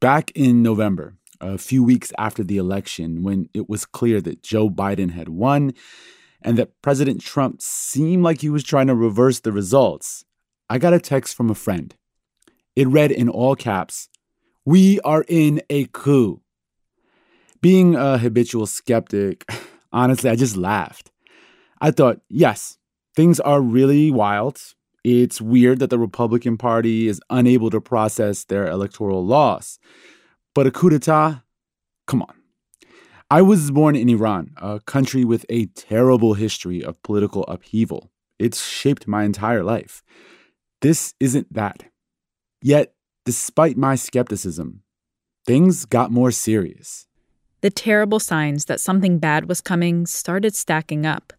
Back in November, a few weeks after the election, when it was clear that Joe Biden had won and that President Trump seemed like he was trying to reverse the results, I got a text from a friend. It read in all caps We are in a coup. Being a habitual skeptic, honestly, I just laughed. I thought, yes, things are really wild. It's weird that the Republican Party is unable to process their electoral loss. But a coup d'etat? Come on. I was born in Iran, a country with a terrible history of political upheaval. It's shaped my entire life. This isn't that. Yet, despite my skepticism, things got more serious. The terrible signs that something bad was coming started stacking up.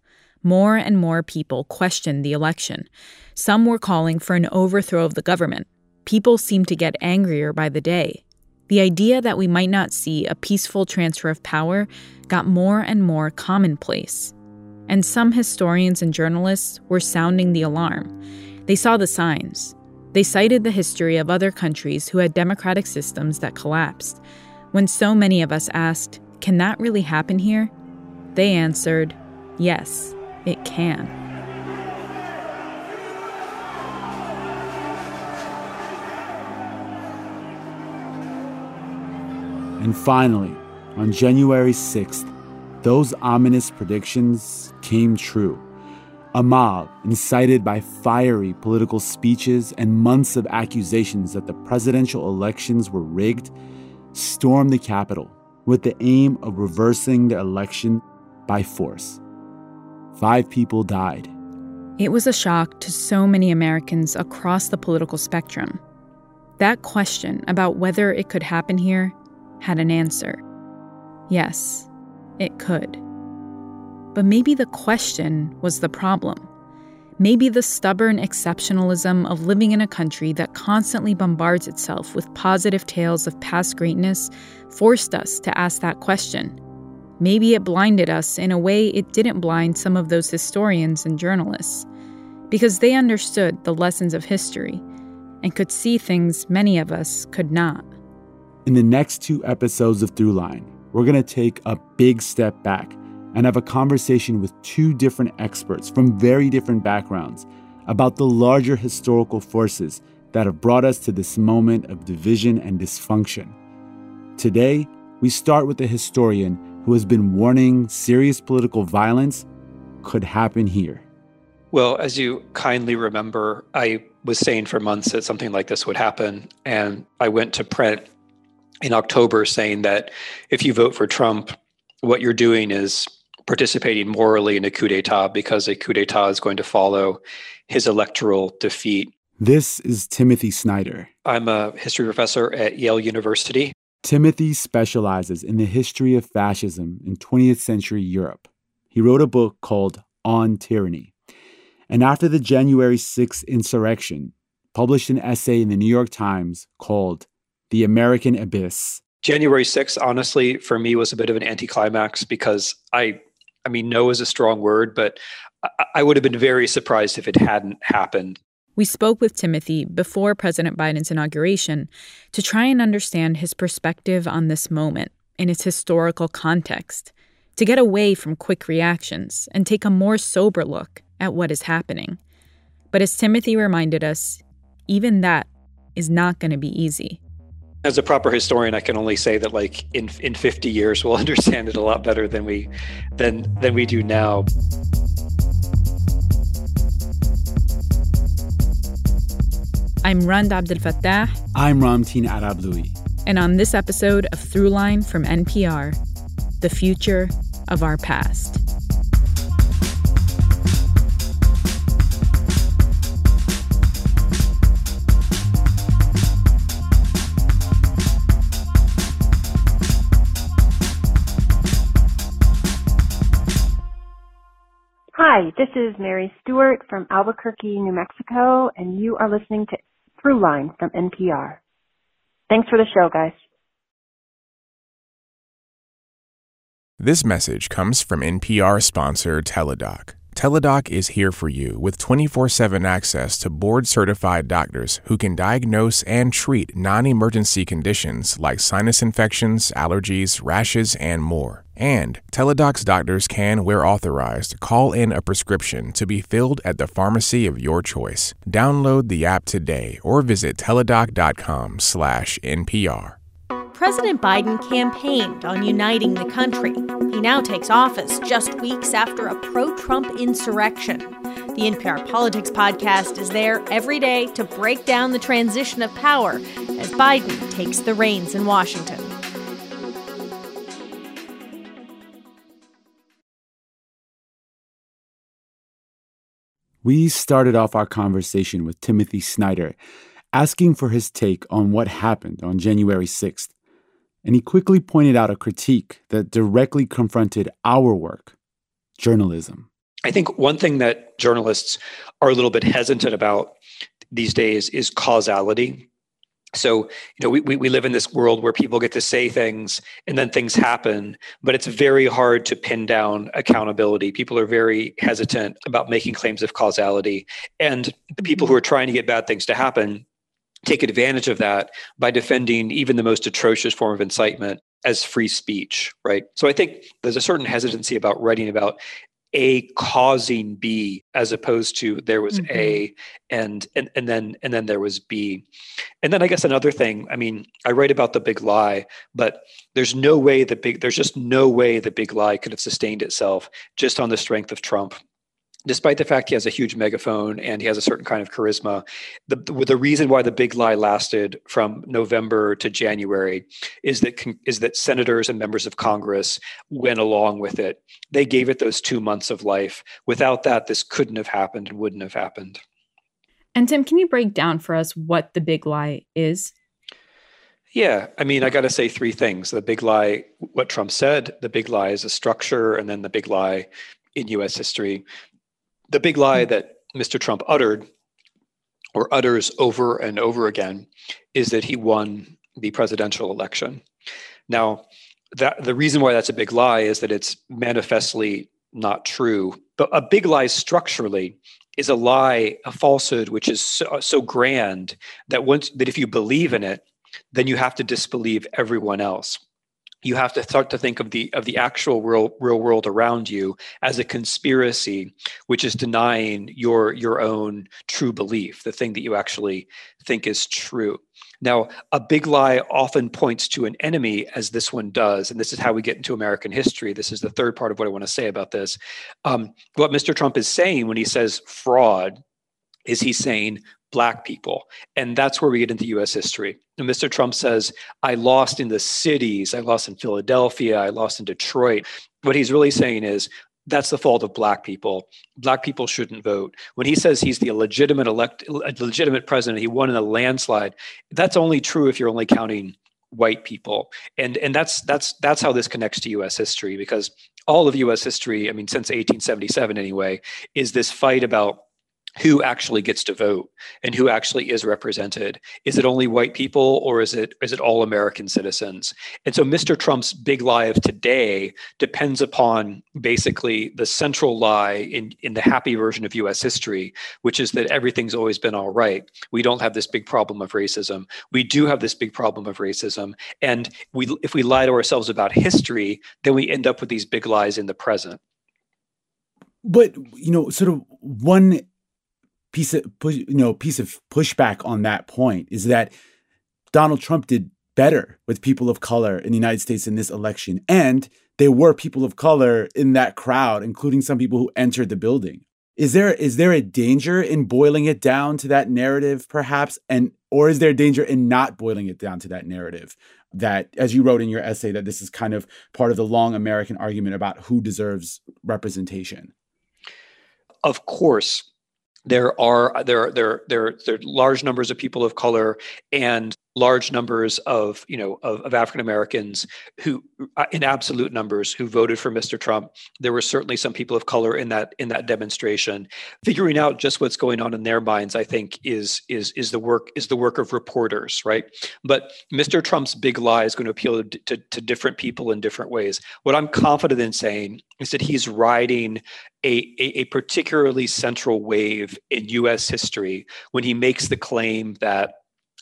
More and more people questioned the election. Some were calling for an overthrow of the government. People seemed to get angrier by the day. The idea that we might not see a peaceful transfer of power got more and more commonplace. And some historians and journalists were sounding the alarm. They saw the signs. They cited the history of other countries who had democratic systems that collapsed. When so many of us asked, Can that really happen here? They answered, Yes, it can. And finally, on January 6th, those ominous predictions came true. A mob, incited by fiery political speeches and months of accusations that the presidential elections were rigged, stormed the Capitol with the aim of reversing the election by force. Five people died. It was a shock to so many Americans across the political spectrum. That question about whether it could happen here had an answer. Yes, it could. But maybe the question was the problem. Maybe the stubborn exceptionalism of living in a country that constantly bombards itself with positive tales of past greatness forced us to ask that question. Maybe it blinded us in a way it didn't blind some of those historians and journalists, because they understood the lessons of history and could see things many of us could not. In the next two episodes of Throughline, we're going to take a big step back and have a conversation with two different experts from very different backgrounds about the larger historical forces that have brought us to this moment of division and dysfunction. Today, we start with a historian who has been warning serious political violence could happen here. Well, as you kindly remember, I was saying for months that something like this would happen. And I went to print in October saying that if you vote for Trump, what you're doing is participating morally in a coup d'etat because a coup d'etat is going to follow his electoral defeat. This is Timothy Snyder. I'm a history professor at Yale University. Timothy specializes in the history of fascism in 20th century Europe. He wrote a book called On Tyranny. And after the January 6th insurrection, published an essay in the New York Times called the American Abyss. January 6th, honestly, for me was a bit of an anticlimax because I, I mean, no is a strong word, but I, I would have been very surprised if it hadn't happened. We spoke with Timothy before President Biden's inauguration to try and understand his perspective on this moment in its historical context, to get away from quick reactions and take a more sober look at what is happening. But as Timothy reminded us, even that is not going to be easy. As a proper historian, I can only say that like in in 50 years we'll understand it a lot better than we than than we do now. I'm Rund Abdelfatah. I'm Ramtin Arablouei. And on this episode of Throughline from NPR, the future of our past. Hi, this is Mary Stewart from Albuquerque, New Mexico, and you are listening to Throughline from NPR. Thanks for the show, guys. This message comes from NPR sponsor Teladoc. Teladoc is here for you with 24 7 access to board certified doctors who can diagnose and treat non emergency conditions like sinus infections, allergies, rashes, and more. And Teladoc's doctors can, where authorized, call in a prescription to be filled at the pharmacy of your choice. Download the app today or visit teladoc.com/npr. President Biden campaigned on uniting the country. He now takes office just weeks after a pro Trump insurrection. The NPR Politics podcast is there every day to break down the transition of power as Biden takes the reins in Washington. We started off our conversation with Timothy Snyder, asking for his take on what happened on January 6th and he quickly pointed out a critique that directly confronted our work journalism. I think one thing that journalists are a little bit hesitant about these days is causality. So, you know, we, we live in this world where people get to say things and then things happen, but it's very hard to pin down accountability. People are very hesitant about making claims of causality. And the people who mm-hmm. are trying to get bad things to happen take advantage of that by defending even the most atrocious form of incitement as free speech, right? So I think there's a certain hesitancy about writing about a causing b as opposed to there was mm-hmm. a and, and and then and then there was b and then i guess another thing i mean i write about the big lie but there's no way the big there's just no way the big lie could have sustained itself just on the strength of trump despite the fact he has a huge megaphone and he has a certain kind of charisma, the, the reason why the big lie lasted from November to January is that is that senators and members of Congress went along with it. They gave it those two months of life. Without that, this couldn't have happened and wouldn't have happened. And Tim, can you break down for us what the big lie is? Yeah, I mean, I got to say three things. The big lie, what Trump said, the big lie is a structure, and then the big lie in US history the big lie that Mr. Trump uttered or utters over and over again is that he won the presidential election. Now, that the reason why that's a big lie is that it's manifestly not true. But a big lie structurally is a lie, a falsehood, which is so, so grand that once that if you believe in it, then you have to disbelieve everyone else you have to start to think of the of the actual real real world around you as a conspiracy which is denying your your own true belief the thing that you actually think is true. Now a big lie often points to an enemy as this one does and this is how we get into american history. This is the third part of what i want to say about this. Um, what mr trump is saying when he says fraud is he saying black people. And that's where we get into US history. And Mr. Trump says, I lost in the cities, I lost in Philadelphia, I lost in Detroit. What he's really saying is, that's the fault of black people. Black people shouldn't vote. When he says he's the legitimate elect, legitimate president, he won in a landslide. That's only true if you're only counting white people, and and that's that's that's how this connects to U.S. history because all of U.S. history, I mean, since 1877 anyway, is this fight about who actually gets to vote and who actually is represented. Is it only white people or is it is it all american citizens? And so mr trump's big lie of today depends upon basically the central lie in in the happy version of us history which is that everything's always been all right. We don't have this big problem of racism. We do have this big problem of racism. And we if we lie to ourselves about history then we end up with these big lies in the present. But you know sort of one piece of you know piece of pushback on that point is that Donald Trump did better with people of color in the United States in this election, and there were people of color in that crowd, including some people who entered the building. Is there is there a danger in boiling it down to that narrative, perhaps, and or is there danger in not boiling it down to that narrative? That, as you wrote in your essay, that this is kind of part of the long American argument about who deserves representation. Of course, there are there there there there are large numbers of people of color and large numbers of you know of, of African Americans who uh, in absolute numbers who voted for Mr. Trump. There were certainly some people of color in that in that demonstration. Figuring out just what's going on in their minds, I think, is is is the work is the work of reporters, right? But Mr. Trump's big lie is going to appeal to, to, to different people in different ways. What I'm confident in saying is that he's riding a, a, particularly central wave in US history when he makes the claim that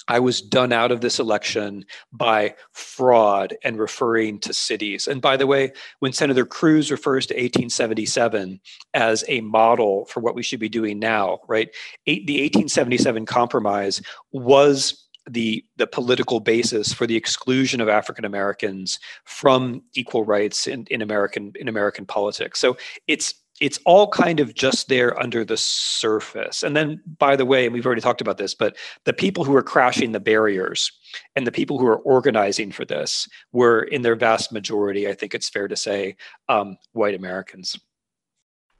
I was done out of this election by fraud and referring to cities. And by the way, when Senator Cruz refers to 1877 as a model for what we should be doing now, right? The 1877 compromise was the the political basis for the exclusion of African Americans from equal rights in, in American in American politics. So it's it's all kind of just there under the surface. And then, by the way, and we've already talked about this, but the people who are crashing the barriers and the people who are organizing for this were, in their vast majority, I think it's fair to say, um, white Americans.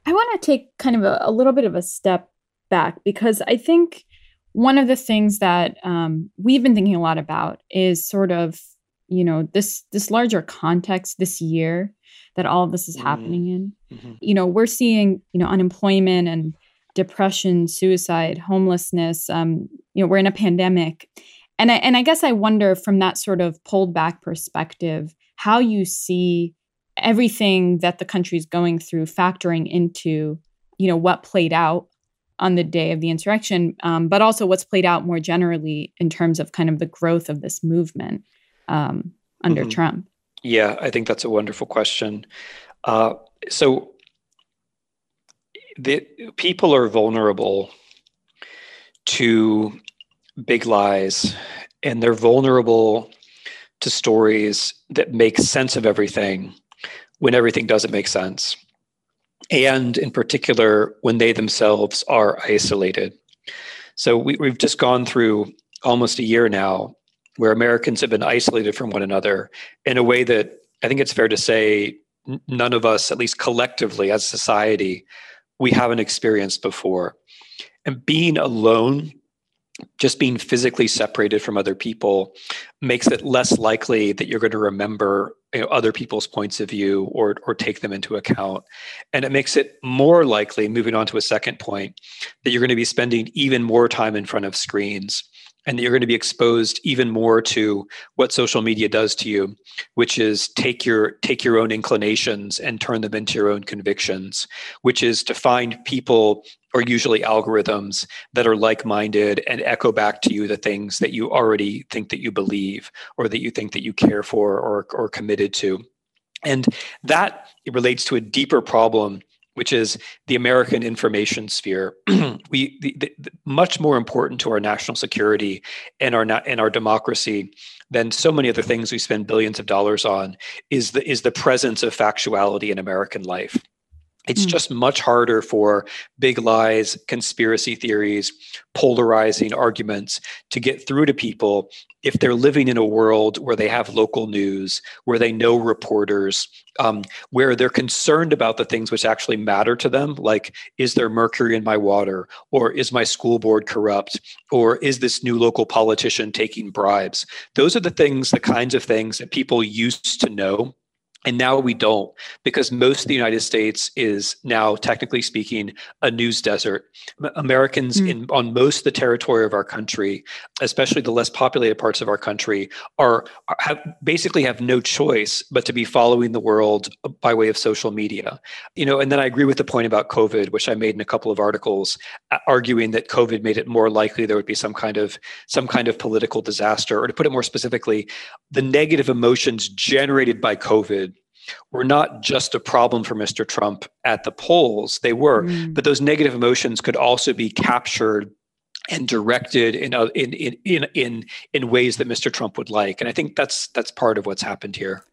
I want to take kind of a, a little bit of a step back because I think one of the things that um, we've been thinking a lot about is sort of you know this this larger context this year that all of this is mm-hmm. happening in mm-hmm. you know we're seeing you know unemployment and depression suicide homelessness um, you know we're in a pandemic and I, and I guess I wonder from that sort of pulled back perspective how you see everything that the country is going through factoring into you know what played out on the day of the insurrection, um, but also what's played out more generally in terms of kind of the growth of this movement um, under mm-hmm. Trump? Yeah, I think that's a wonderful question. Uh, so, the people are vulnerable to big lies, and they're vulnerable to stories that make sense of everything when everything doesn't make sense and in particular when they themselves are isolated. So we, we've just gone through almost a year now where Americans have been isolated from one another in a way that I think it's fair to say none of us, at least collectively as a society, we haven't experienced before. And being alone just being physically separated from other people makes it less likely that you're going to remember you know, other people's points of view or or take them into account and it makes it more likely moving on to a second point that you're going to be spending even more time in front of screens and that you're going to be exposed even more to what social media does to you which is take your take your own inclinations and turn them into your own convictions which is to find people or usually algorithms that are like-minded and echo back to you the things that you already think that you believe or that you think that you care for or or committed to. And that relates to a deeper problem which is the American information sphere. we the, the, much more important to our national security and our and our democracy than so many other things we spend billions of dollars on is the is the presence of factuality in American life. It's mm. just much harder for big lies, conspiracy theories, polarizing arguments to get through to people if they're living in a world where they have local news, where they know reporters, um, where they're concerned about the things which actually matter to them, like is there mercury in my water, or is my school board corrupt, or is this new local politician taking bribes? Those are the things, the kinds of things that people used to know and now we don't because most of the United States is now, technically speaking, a news desert. Americans mm. in on most of the territory of our country, especially the less populated parts of our country, are, are have basically have no choice but to be following the world by way of social media. You know, and then I agree with the point about COVID, which I made in a couple of articles, arguing that COVID made it more likely there would be some kind of some kind of political disaster, or to put it more specifically, the negative emotions generated by COVID were not just a problem for Mr. Trump at the polls. They were, mm. but those negative emotions could also be captured and directed in, in in in in in ways that Mr. Trump would like. And I think that's that's part of what's happened here.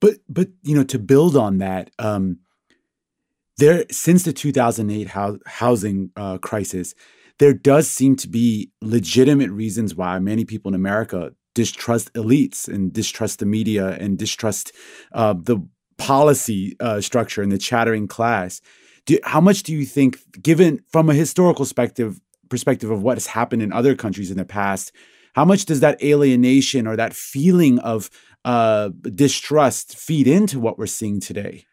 But but you know to build on that, um, there since the 2008 ho- housing uh, crisis, there does seem to be legitimate reasons why many people in America distrust elites and distrust the media and distrust uh, the policy uh, structure and the chattering class. Do, how much do you think, given from a historical perspective, perspective of what has happened in other countries in the past, how much does that alienation or that feeling of uh, distrust feed into what we're seeing today?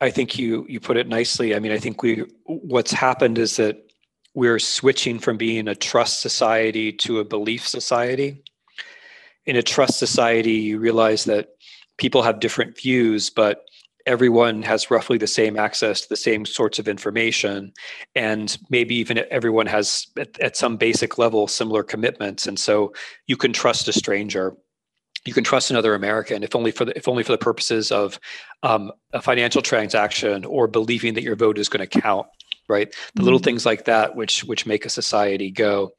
I think you you put it nicely. I mean, I think we what's happened is that we're switching from being a trust society to a belief society in a trust society, you realize that people have different views, but everyone has roughly the same access to the same sorts of information. And maybe even everyone has at, at, some basic level similar commitments. And so you can trust a stranger. You can trust another american if only for the if only for the purposes of um, a financial transaction or believing that your vote is going to count right? The mm-hmm. little things like that which which make a society go.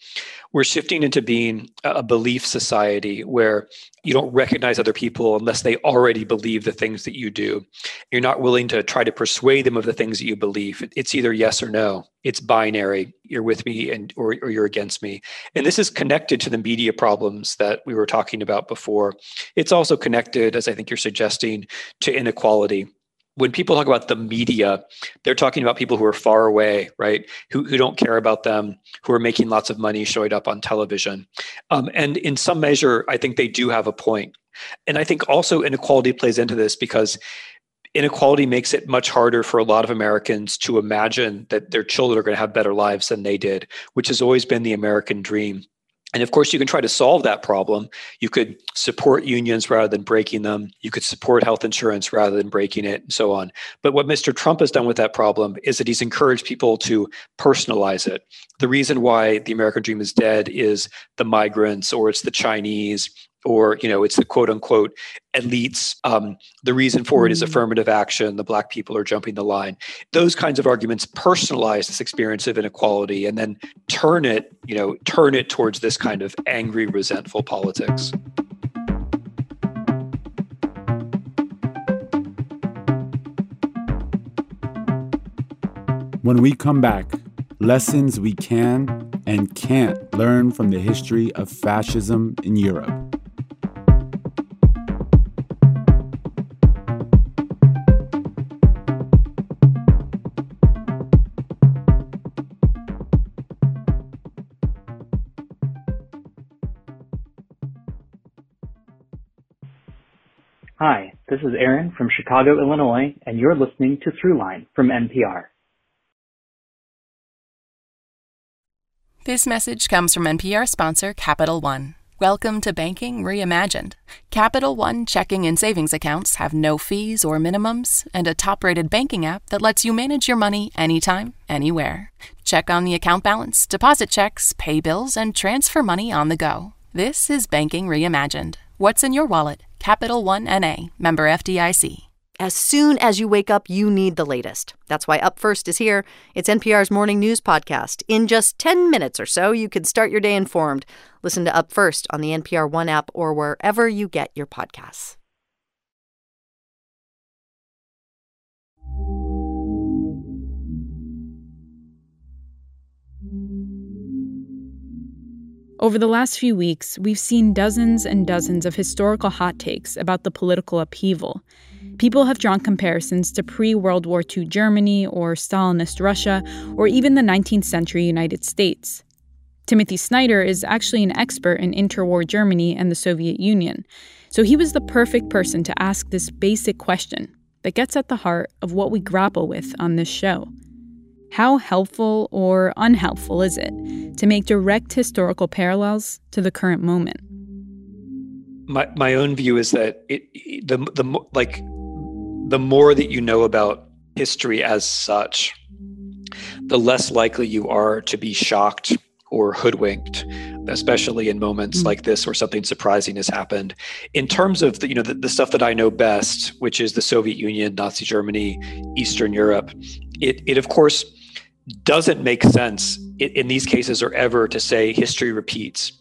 We're shifting into being a belief society where you don't recognize other people unless they already believe the things that you do. You're not willing to try to persuade them of the things that you believe. It's either yes or no. It's binary. You're with me and or, or you're against me. And this is connected to the media problems that we were talking about before. It's also connected as i think you're suggesting to inequality when people talk about the media, they're talking about people who are far away, right? Who, who don't care about them, who are making lots of money showing up on television. Um, and in some measure, I think they do have a point. And I think also inequality plays into this because inequality makes it much harder for a lot of Americans to imagine that their children are going to have better lives than they did, which has always been the American dream. And of course, you can try to solve that problem. You could support unions rather than breaking them. You could support health insurance rather than breaking it, and so on. But what Mr. Trump has done with that problem is that he's encouraged people to personalize it. The reason why the American dream is dead is the migrants, or it's the Chinese, or you know it's the quote unquote elites um, the reason for it is mm. affirmative action the black people are jumping the line. Those kinds of arguments personalize this experience of inequality and then turn it you know turn it towards this kind of angry resentful politics. When we come back lessons we can and can't learn from the history of fascism in europe this is Aaron from Chicago, Illinois, and you're listening to Throughline from NPR. This message comes from NPR sponsor Capital One. Welcome to Banking Reimagined. Capital One checking and savings accounts have no fees or minimums, and a top rated banking app that lets you manage your money anytime, anywhere. Check on the account balance, deposit checks, pay bills, and transfer money on the go. This is Banking Reimagined. What's in your wallet? Capital One NA, member FDIC. As soon as you wake up, you need the latest. That's why Up First is here. It's NPR's morning news podcast. In just 10 minutes or so, you can start your day informed. Listen to Up First on the NPR One app or wherever you get your podcasts. Over the last few weeks, we've seen dozens and dozens of historical hot takes about the political upheaval. People have drawn comparisons to pre World War II Germany or Stalinist Russia or even the 19th century United States. Timothy Snyder is actually an expert in interwar Germany and the Soviet Union, so he was the perfect person to ask this basic question that gets at the heart of what we grapple with on this show. How helpful or unhelpful is it to make direct historical parallels to the current moment? My my own view is that it, the the like the more that you know about history as such, the less likely you are to be shocked or hoodwinked, especially in moments mm-hmm. like this where something surprising has happened. In terms of the, you know the, the stuff that I know best, which is the Soviet Union, Nazi Germany, Eastern Europe, it it of course doesn't make sense in these cases or ever to say history repeats.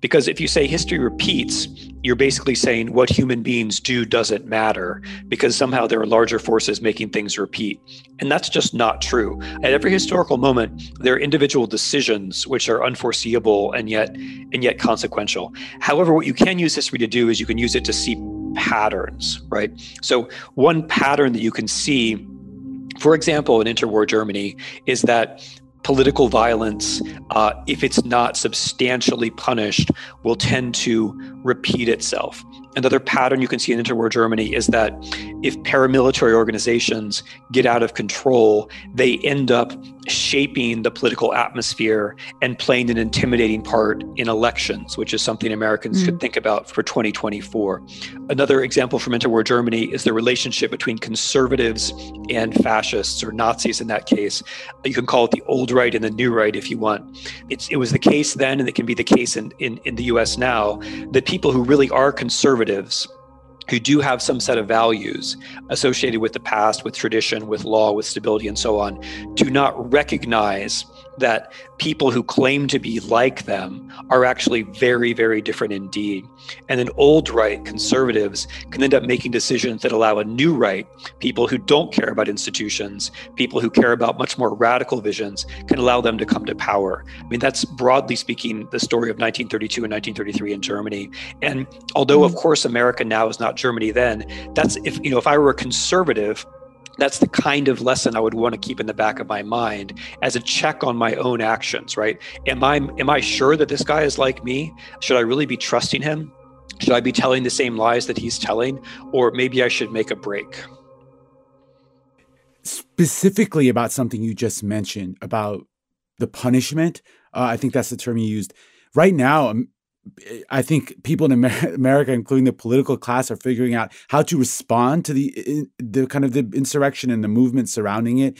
Because if you say history repeats, you're basically saying what human beings do doesn't matter because somehow there are larger forces making things repeat. And that's just not true. At every historical moment, there are individual decisions which are unforeseeable and yet and yet consequential. However, what you can use history to do is you can use it to see patterns, right? So one pattern that you can see for example, in interwar Germany, is that political violence, uh, if it's not substantially punished, will tend to repeat itself. Another pattern you can see in interwar Germany is that if paramilitary organizations get out of control, they end up shaping the political atmosphere and playing an intimidating part in elections, which is something Americans mm. could think about for 2024. Another example from interwar Germany is the relationship between conservatives and fascists or Nazis in that case. You can call it the old right and the new right if you want. It's, it was the case then, and it can be the case in, in, in the US now, that people who really are conservatives who do have some set of values associated with the past, with tradition, with law, with stability, and so on, do not recognize that people who claim to be like them are actually very, very different indeed. And then old right conservatives can end up making decisions that allow a new right, people who don't care about institutions, people who care about much more radical visions, can allow them to come to power. I mean, that's broadly speaking the story of 1932 and 1933 in Germany. And although, of mm-hmm. course, America now is not Germany then, that's if, you know, if I were a conservative, that's the kind of lesson I would want to keep in the back of my mind as a check on my own actions, right? Am I am I sure that this guy is like me? Should I really be trusting him? Should I be telling the same lies that he's telling? Or maybe I should make a break. Specifically about something you just mentioned about the punishment, uh, I think that's the term you used. Right now, I think people in America, including the political class, are figuring out how to respond to the the kind of the insurrection and the movement surrounding it.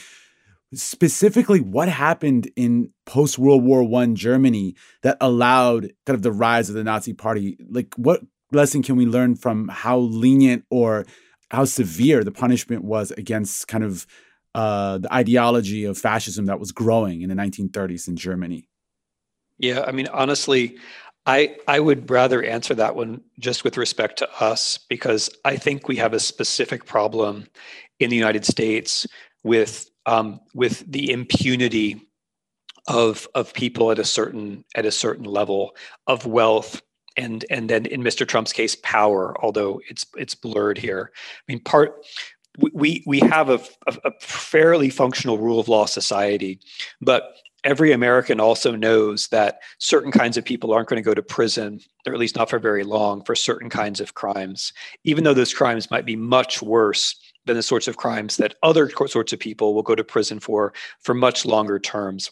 Specifically, what happened in post World War One Germany that allowed kind of the rise of the Nazi Party? Like, what lesson can we learn from how lenient or how severe the punishment was against kind of uh, the ideology of fascism that was growing in the 1930s in Germany? Yeah, I mean, honestly, I, I would rather answer that one just with respect to us because I think we have a specific problem in the United States with um, with the impunity of of people at a certain at a certain level of wealth and and then in Mr. Trump's case power although it's it's blurred here I mean part we we have a, a, a fairly functional rule of law society but every American also knows that certain kinds of people aren't going to go to prison, or at least not for very long, for certain kinds of crimes, even though those crimes might be much worse than the sorts of crimes that other sorts of people will go to prison for for much longer terms.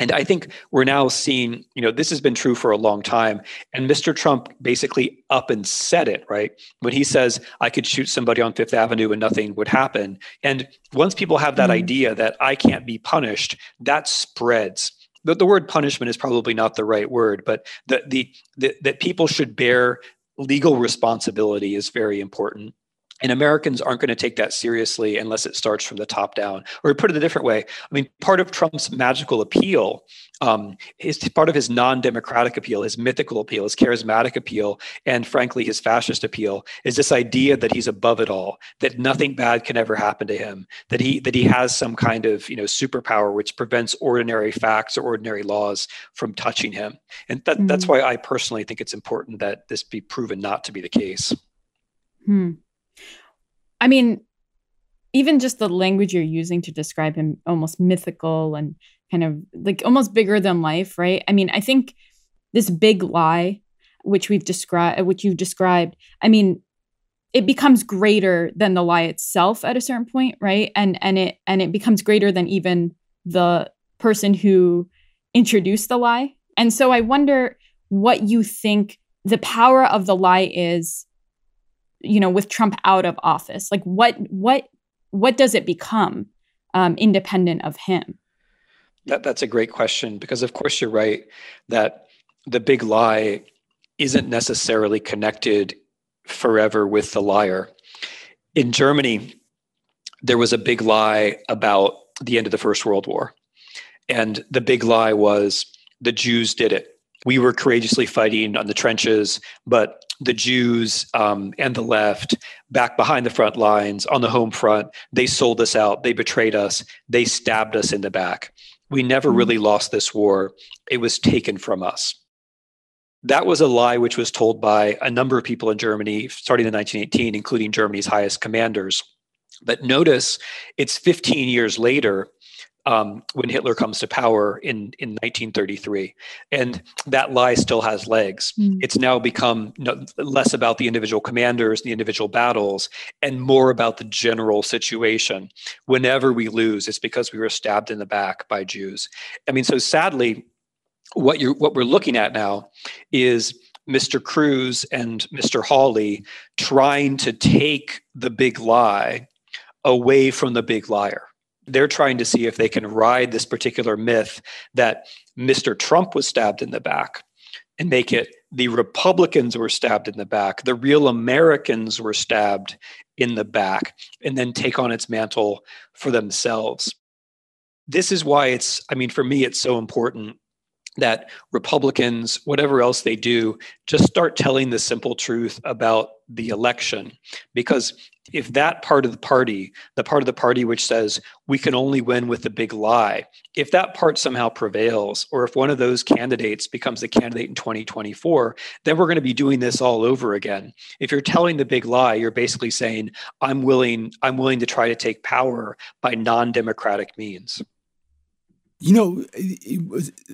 And I think we're now seeing, you know, this has been true for a long time. And Mr. Trump basically up and said it, right? When he says, I could shoot somebody on Fifth Avenue and nothing would happen. And once people have that mm-hmm. idea that I can't be punished, that spreads. The, the word punishment is probably not the right word, but the, the, the, that people should bear legal responsibility is very important. And Americans aren't going to take that seriously unless it starts from the top down. Or put it a different way, I mean, part of Trump's magical appeal, um, his part of his non-democratic appeal, his mythical appeal, his charismatic appeal, and frankly his fascist appeal, is this idea that he's above it all, that nothing bad can ever happen to him, that he that he has some kind of you know superpower which prevents ordinary facts or ordinary laws from touching him. And that, mm-hmm. that's why I personally think it's important that this be proven not to be the case. Hmm. I mean, even just the language you're using to describe him almost mythical and kind of like almost bigger than life, right? I mean, I think this big lie, which we've described, which you've described, I mean, it becomes greater than the lie itself at a certain point, right? And and it and it becomes greater than even the person who introduced the lie. And so I wonder what you think the power of the lie is you know with trump out of office? Like what what what does it become um, independent of him? That, that's a great question because of course you're right that the big lie isn't necessarily connected forever with the liar. In germany there was a big lie about the end of the first world war and the big lie was the jews did it we were courageously fighting on the trenches, but the Jews um, and the left, back behind the front lines on the home front, they sold us out. They betrayed us. They stabbed us in the back. We never mm-hmm. really lost this war. It was taken from us. That was a lie which was told by a number of people in Germany starting in 1918, including Germany's highest commanders. But notice it's 15 years later um, when Hitler comes to power in, in 1933. And that lie still has legs. Mm. It's now become no, less about the individual commanders, the individual battles, and more about the general situation. Whenever we lose, it's because we were stabbed in the back by Jews. I mean, so sadly, what you're what we're looking at now is Mr. Cruz and Mr. Hawley trying to take the big lie away from the big liar they're trying to see if they can ride this particular myth that Mr. Trump was stabbed in the back and make it the Republicans were stabbed in the back, the real Americans were stabbed in the back, and then take on its mantle for themselves. This is why it's, I mean, for me, it's so important that Republicans, whatever else they do, just start telling the simple truth about the election. Because if that part of the party, the part of the party which says we can only win with the big lie, if that part somehow prevails, or if one of those candidates becomes the candidate in 2024, then we're going to be doing this all over again. If you're telling the big lie, you're basically saying, I'm willing, I'm willing to try to take power by non-democratic means. You know,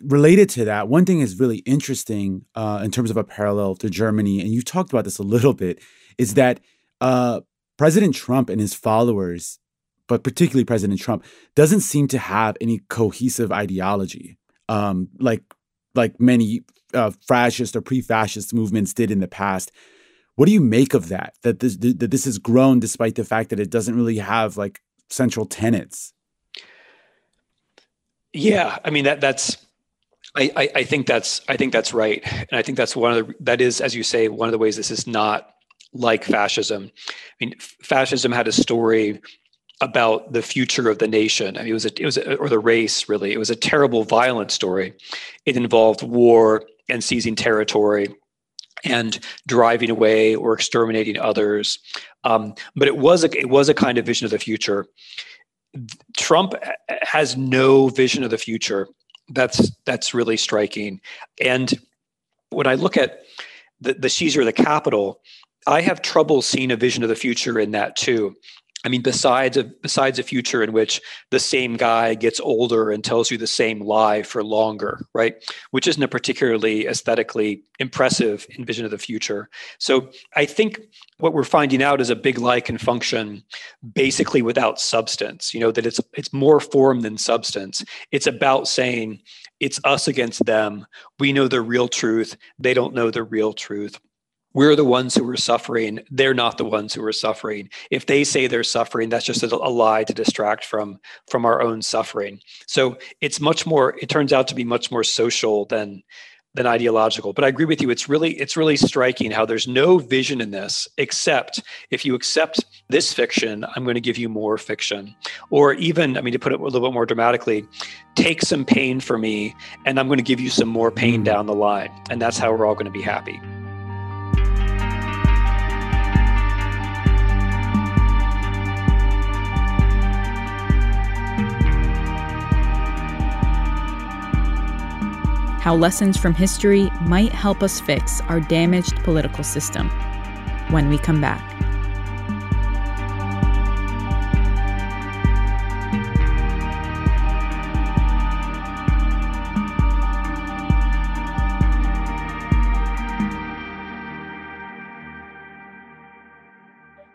related to that, one thing is really interesting uh, in terms of a parallel to Germany, and you talked about this a little bit, is that uh, President Trump and his followers, but particularly President Trump, doesn't seem to have any cohesive ideology, um, like like many uh, fascist or pre-fascist movements did in the past. What do you make of that? That this that this has grown despite the fact that it doesn't really have like central tenets. Yeah, I mean that that's I, I, I think that's I think that's right, and I think that's one of the that is as you say one of the ways this is not like fascism. I mean, fascism had a story about the future of the nation. I mean, it was a, it was a, or the race really. It was a terrible, violent story. It involved war and seizing territory and driving away or exterminating others. Um, but it was a it was a kind of vision of the future. Trump has no vision of the future. That's that's really striking. And when I look at the, the seizure of the Capitol, I have trouble seeing a vision of the future in that too. I mean, besides a besides a future in which the same guy gets older and tells you the same lie for longer, right? Which isn't a particularly aesthetically impressive vision of the future. So I think what we're finding out is a big lie can function basically without substance. You know that it's it's more form than substance. It's about saying it's us against them. We know the real truth. They don't know the real truth we're the ones who are suffering. They're not the ones who are suffering. If they say they're suffering that's just a, a, lie to distract from from our own suffering. So it's much more it turns out to be much more social than than ideological. But i agree with you. It's really it's really striking how there's no vision in this except if you accept this fiction i'm going to give you more fiction. Or even i mean to put it a little bit more dramatically take some pain for me and i'm going to give you some more pain mm. down the line. And that's how we're all going to be happy how lessons from history might help us fix our damaged political system when we come back.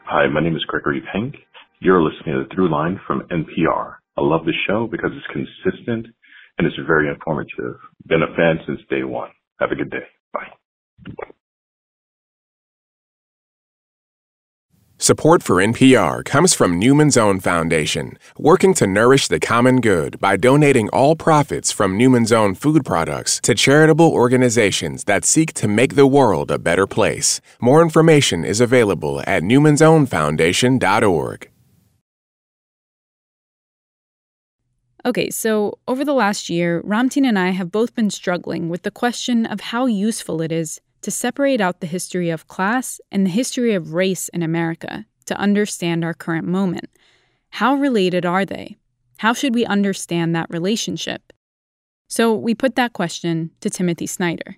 Hi, my name is Gregory Pink. You're listening to the Throughline from NPR. I love the show because it's consistent and it's very informative. Been a fan since day one. Have a good day. Bye. Support for NPR comes from Newman's Own Foundation, working to nourish the common good by donating all profits from Newman's Own food products to charitable organizations that seek to make the world a better place. More information is available at newmansownfoundation.org. Okay, so over the last year, Ramtin and I have both been struggling with the question of how useful it is to separate out the history of class and the history of race in America to understand our current moment. How related are they? How should we understand that relationship? So we put that question to Timothy Snyder.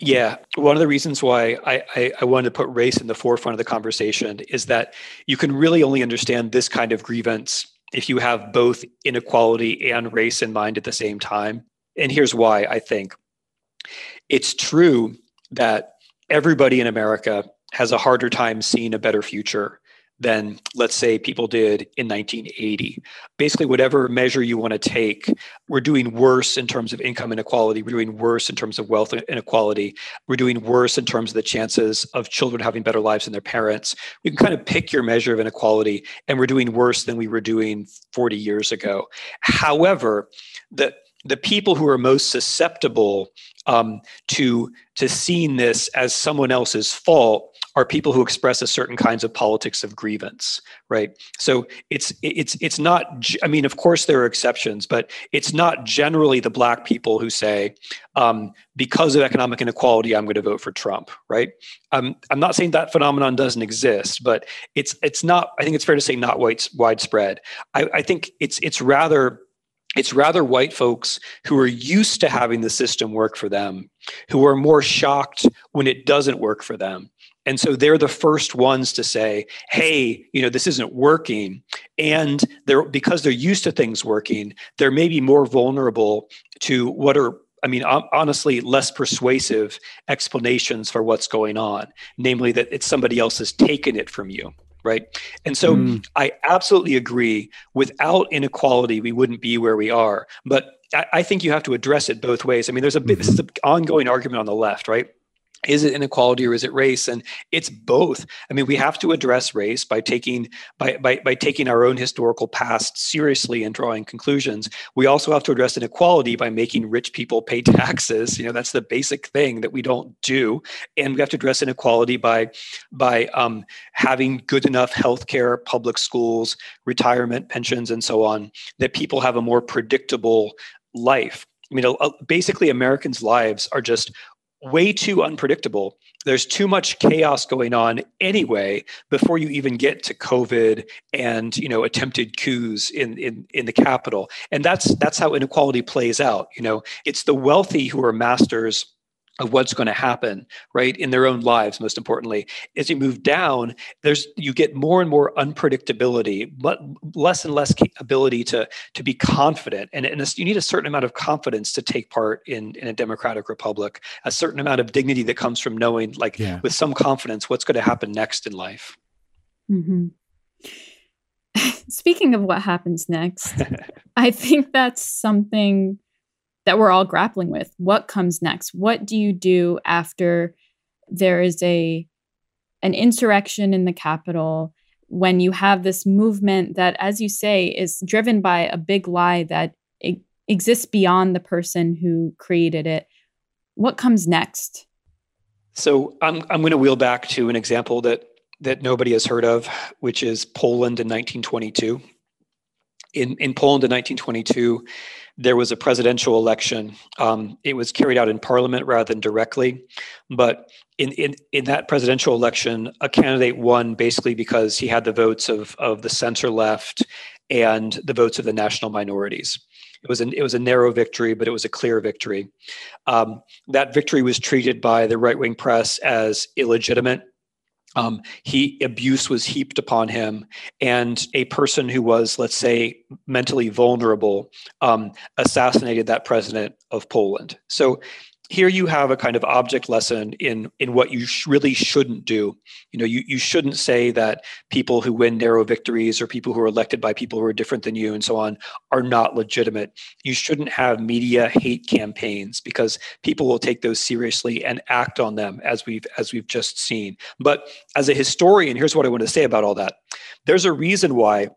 Yeah, one of the reasons why I, I, I, wanted to put race in the forefront of the conversation is that you can really only understand this kind of grievance if you have both inequality and race in mind at the same time. And here's why I think it's true that everybody in America has a harder time seeing a better future than let's say people did in 1980 basically whatever measure you want to take we're doing worse in terms of income inequality we're doing worse in terms of wealth inequality we're doing worse in terms of the chances of children having better lives than their parents. You can kind of pick your measure of inequality and we're doing worse than we were doing 40 years ago. However the the people who are most susceptible um, to to seeing this as someone else's fault are people who express a certain kinds of politics of grievance right? So it's it's it's not i mean of course there are exceptions but it's not generally the black people who say um, because of economic inequality i'm going to vote for trump right? Um, i'm not saying that phenomenon doesn't exist but it's it's not i think it's fair to say not white, widespread. I, I think it's it's rather it's rather white folks who are used to having the system work for them who are more shocked when it doesn't work for them and so they're the first ones to say, hey, you know, this isn't working. And they're because they're used to things working, they're maybe more vulnerable to what are I mean, honestly, less persuasive explanations for what's going on, namely that it's somebody else has taken it from you. Right. And so mm. I absolutely agree. Without inequality, we wouldn't be where we are. But I, I think you have to address it both ways. I mean, there's a bit, this is an ongoing argument on the left, right? Is it inequality or is it race? And it's both. I mean we have to address race by taking by, by by taking our own historical past seriously and drawing conclusions. We also have to address inequality by making rich people pay taxes. You know that's the basic thing that we don't do. And we have to address inequality by by um, having good enough health care public schools retirement pensions and so on that people have a more predictable life. I mean, basically, Americans' lives are just way too unpredictable. There's too much chaos going on anyway before you even get to COVID and you know attempted coups in in in the capital. And that's that's how inequality plays out. You know, it's the wealthy who are masters of what's going to happen right in their own lives most importantly as you move down there's you get more and more unpredictability but less and less ability to to be confident and, and you need a certain amount of confidence to take part in in a democratic republic a certain amount of dignity that comes from knowing like yeah. with some confidence what's going to happen next in life mm-hmm. speaking of what happens next i think that's something that we're all grappling with. What comes next? What do you do after there is a an insurrection in the capital when you have this movement that as you say is driven by a big lie that exists beyond the person who created it. What comes next? So I'm I'm going to wheel back to an example that that nobody has heard of, which is Poland in 1922. In in Poland in 1922, there was a presidential election. Um, it was carried out in parliament rather than directly. But in, in, in that presidential election, a candidate won basically because he had the votes of, of the center left and the votes of the national minorities. It was, an, it was a narrow victory, but it was a clear victory. Um, that victory was treated by the right wing press as illegitimate um, he abuse was heaped upon him and a person who was let's say mentally vulnerable um, assassinated that president of poland. So here you have a kind of object lesson in in what you sh- really shouldn't do. You know you, you shouldn't say that people who win narrow victories or people who are elected by people who are different than you and so on are not legitimate. You shouldn't have media hate campaigns because people will take those seriously and act on them as we've as we've just seen. But as a historian here's what i want to say about all that. There's a reason why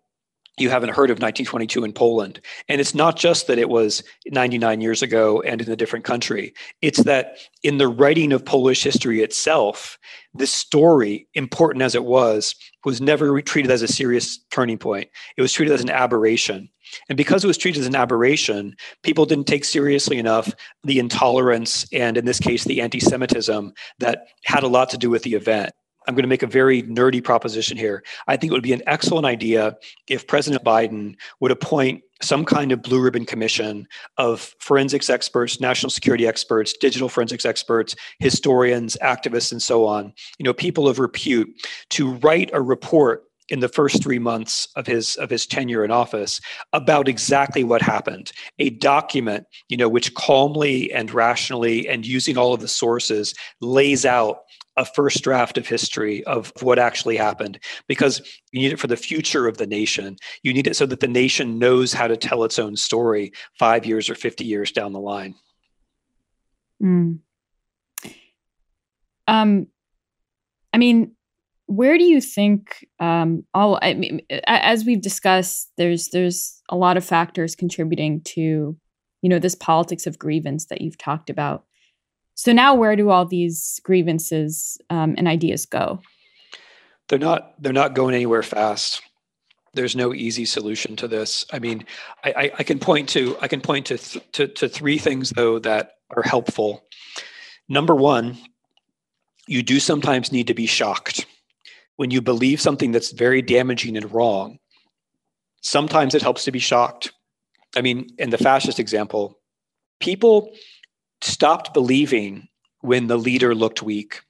you haven't heard of 1922 in Poland. And it's not just that it was 99 years ago and in a different country. It's that in the writing of Polish history itself, this story, important as it was, was never treated as a serious turning point. It was treated as an aberration. And because it was treated as an aberration, people didn't take seriously enough the intolerance and, in this case, the anti Semitism that had a lot to do with the event. I'm going to make a very nerdy proposition here. I think it would be an excellent idea if President Biden would appoint some kind of blue ribbon commission of forensics experts, national security experts, digital forensics experts, historians, activists, and so on, you know, people of repute to write a report in the first three months of his of his tenure in office about exactly what happened. A document you know which calmly and rationally and using all of the sources lays out a first draft of history of what actually happened. Because you need it for the future of the nation. You need it so that the nation knows how to tell its own story 5 years or 50 years down the line. Mm. um i mean where do you think um, all I mean, as we've discussed there's there's a lot of factors contributing to you know this politics of grievance that you've talked about. So now where do all these grievances um, and ideas go? They're not they're not going anywhere fast. There's no easy solution to this. I mean i, I, I can point to i can point to, th- to to three things though that are helpful. Number one you do sometimes need to be shocked when you believe something that's very damaging and wrong, sometimes it helps to be shocked. I mean, in the fascist example, people stopped believing when the leader looked weak.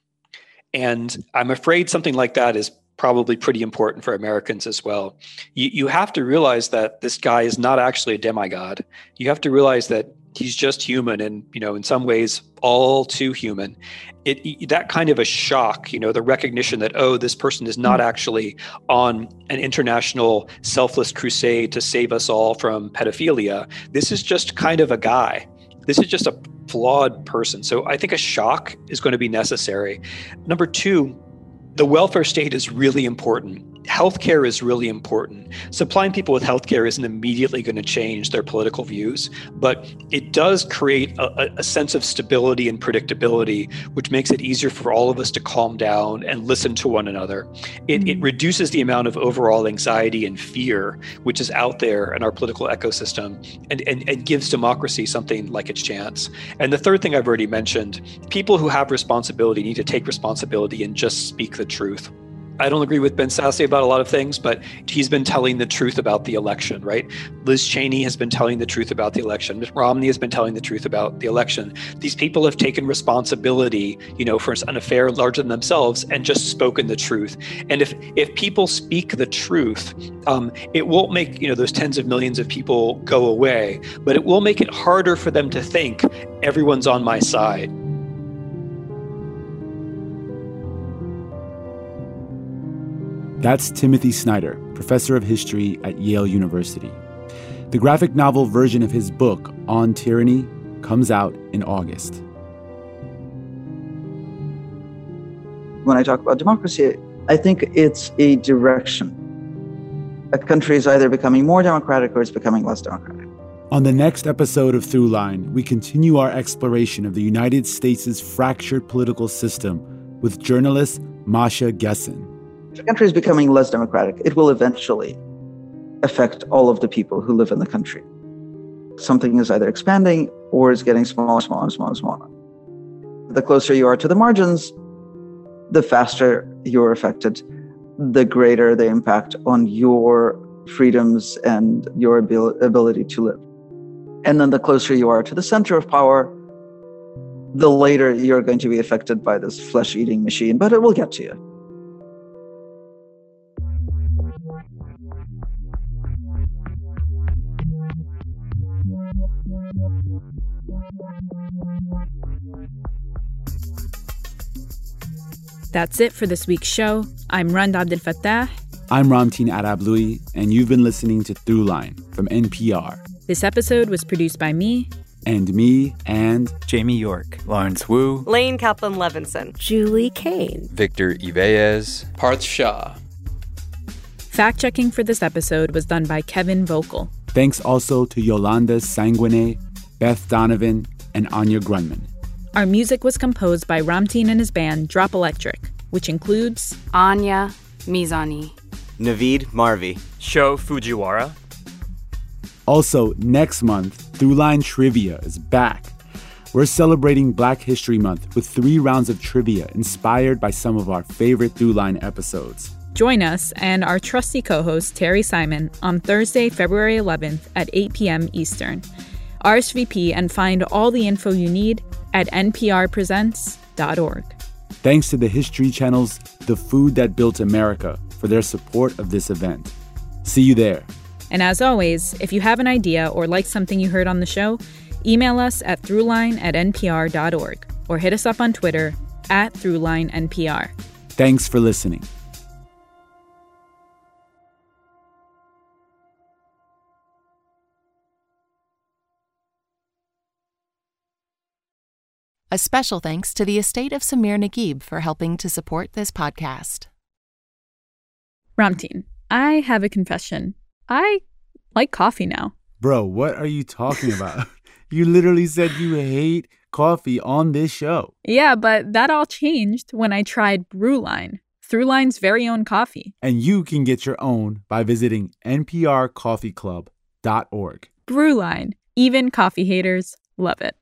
And I'm afraid something like that is probably pretty important for Americans as well. You, you have to realize that this guy is not actually a demigod. You have to realize that he's just human and you know in some ways all too human. It, that kind of a shock you know the recognition that oh this person is not hmm. actually on an international selfless crusade to save us all from pedophilia. This is just kind of a guy. This is just a flawed person. So i think a shock is going to be necessary. Number 2 the welfare state is really important healthcare is really important. Supplying people with healthcare isn't immediately going to change their political views, but it does create a, a, sense of stability and predictability, which makes it easier for all of us to calm down and listen to one another. It, mm-hmm. it reduces the amount of overall anxiety and fear which is out there in our political ecosystem and, and, and gives democracy something like its chance. And the third thing I've already mentioned people who have responsibility need to take responsibility and just speak the truth. I don't agree with Ben Sasse about a lot of things, but he's been telling the truth about the election, right? Liz Cheney has been telling the truth about the election. Mitt Romney has been telling the truth about the election. These people have taken responsibility, you know, for an affair larger than themselves and just spoken the truth. And if if people speak the truth, um, it won't make you know those tens of millions of people go away, but it will make it harder for them to think everyone's on my side. That's Timothy Snyder, professor of history at Yale University. The graphic novel version of his book, On Tyranny, comes out in August. When I talk about democracy, I think it's a direction. A country is either becoming more democratic or it's becoming less democratic. On the next episode of Throughline, we continue our exploration of the United States' fractured political system with journalist Masha Gessen. A country is becoming less democratic, it will eventually affect all of the people who live in the country. Something is either expanding or is getting smaller, smaller, smaller, smaller. The closer you are to the margins, the faster you're affected, the greater the impact on your freedoms and your abil- ability to live. And then the closer you are to the center of power, the later you're going to be affected by this flesh eating machine, but it will get to you. That's it for this week's show. I'm Rund Abdelfatah. I'm Ramtin Arablouei, and you've been listening to Throughline from NPR. This episode was produced by me. And me and Jamie York, Lawrence Wu, Laine Kaplan Levenson, Julie Caine, Victor Yvellez, Parth Shah. Fact checking for this episode was done by Kevin Vogel. Thanks also to Yolanda Sangweni, Beth Donovan, and Anya Grundmann. Our music was composed by Ramtin and his band Drop Electric, which includes Anya Mizani, Navid Marvi, Sho Fujiwara. Also, next month, Throughline Trivia is back. We're celebrating Black History Month with three rounds of trivia inspired by some of our favorite Throughline episodes. Join us and our trusty co host, Terry Simon, on Thursday, February 11th at 8 p.m. Eastern. RSVP and find all the info you need at nprpresents.org. Thanks to the History Channel's The Food That Built America for their support of this event. See you there. And as always, if you have an idea or like something you heard on the show, email us at throughline at npr.org or hit us up on Twitter at throughlinenpr. Thanks for listening. A special thanks to the estate of Samir Naguib for helping to support this podcast. Ramtin, I have a confession. I like coffee now. Bro, what are you talking about? you literally said you hate coffee on this show. Yeah, but that all changed when I tried Brewline, Throughline's very own coffee. And you can get your own by visiting nprcoffeeclub.org. Brewline, even coffee haters love it.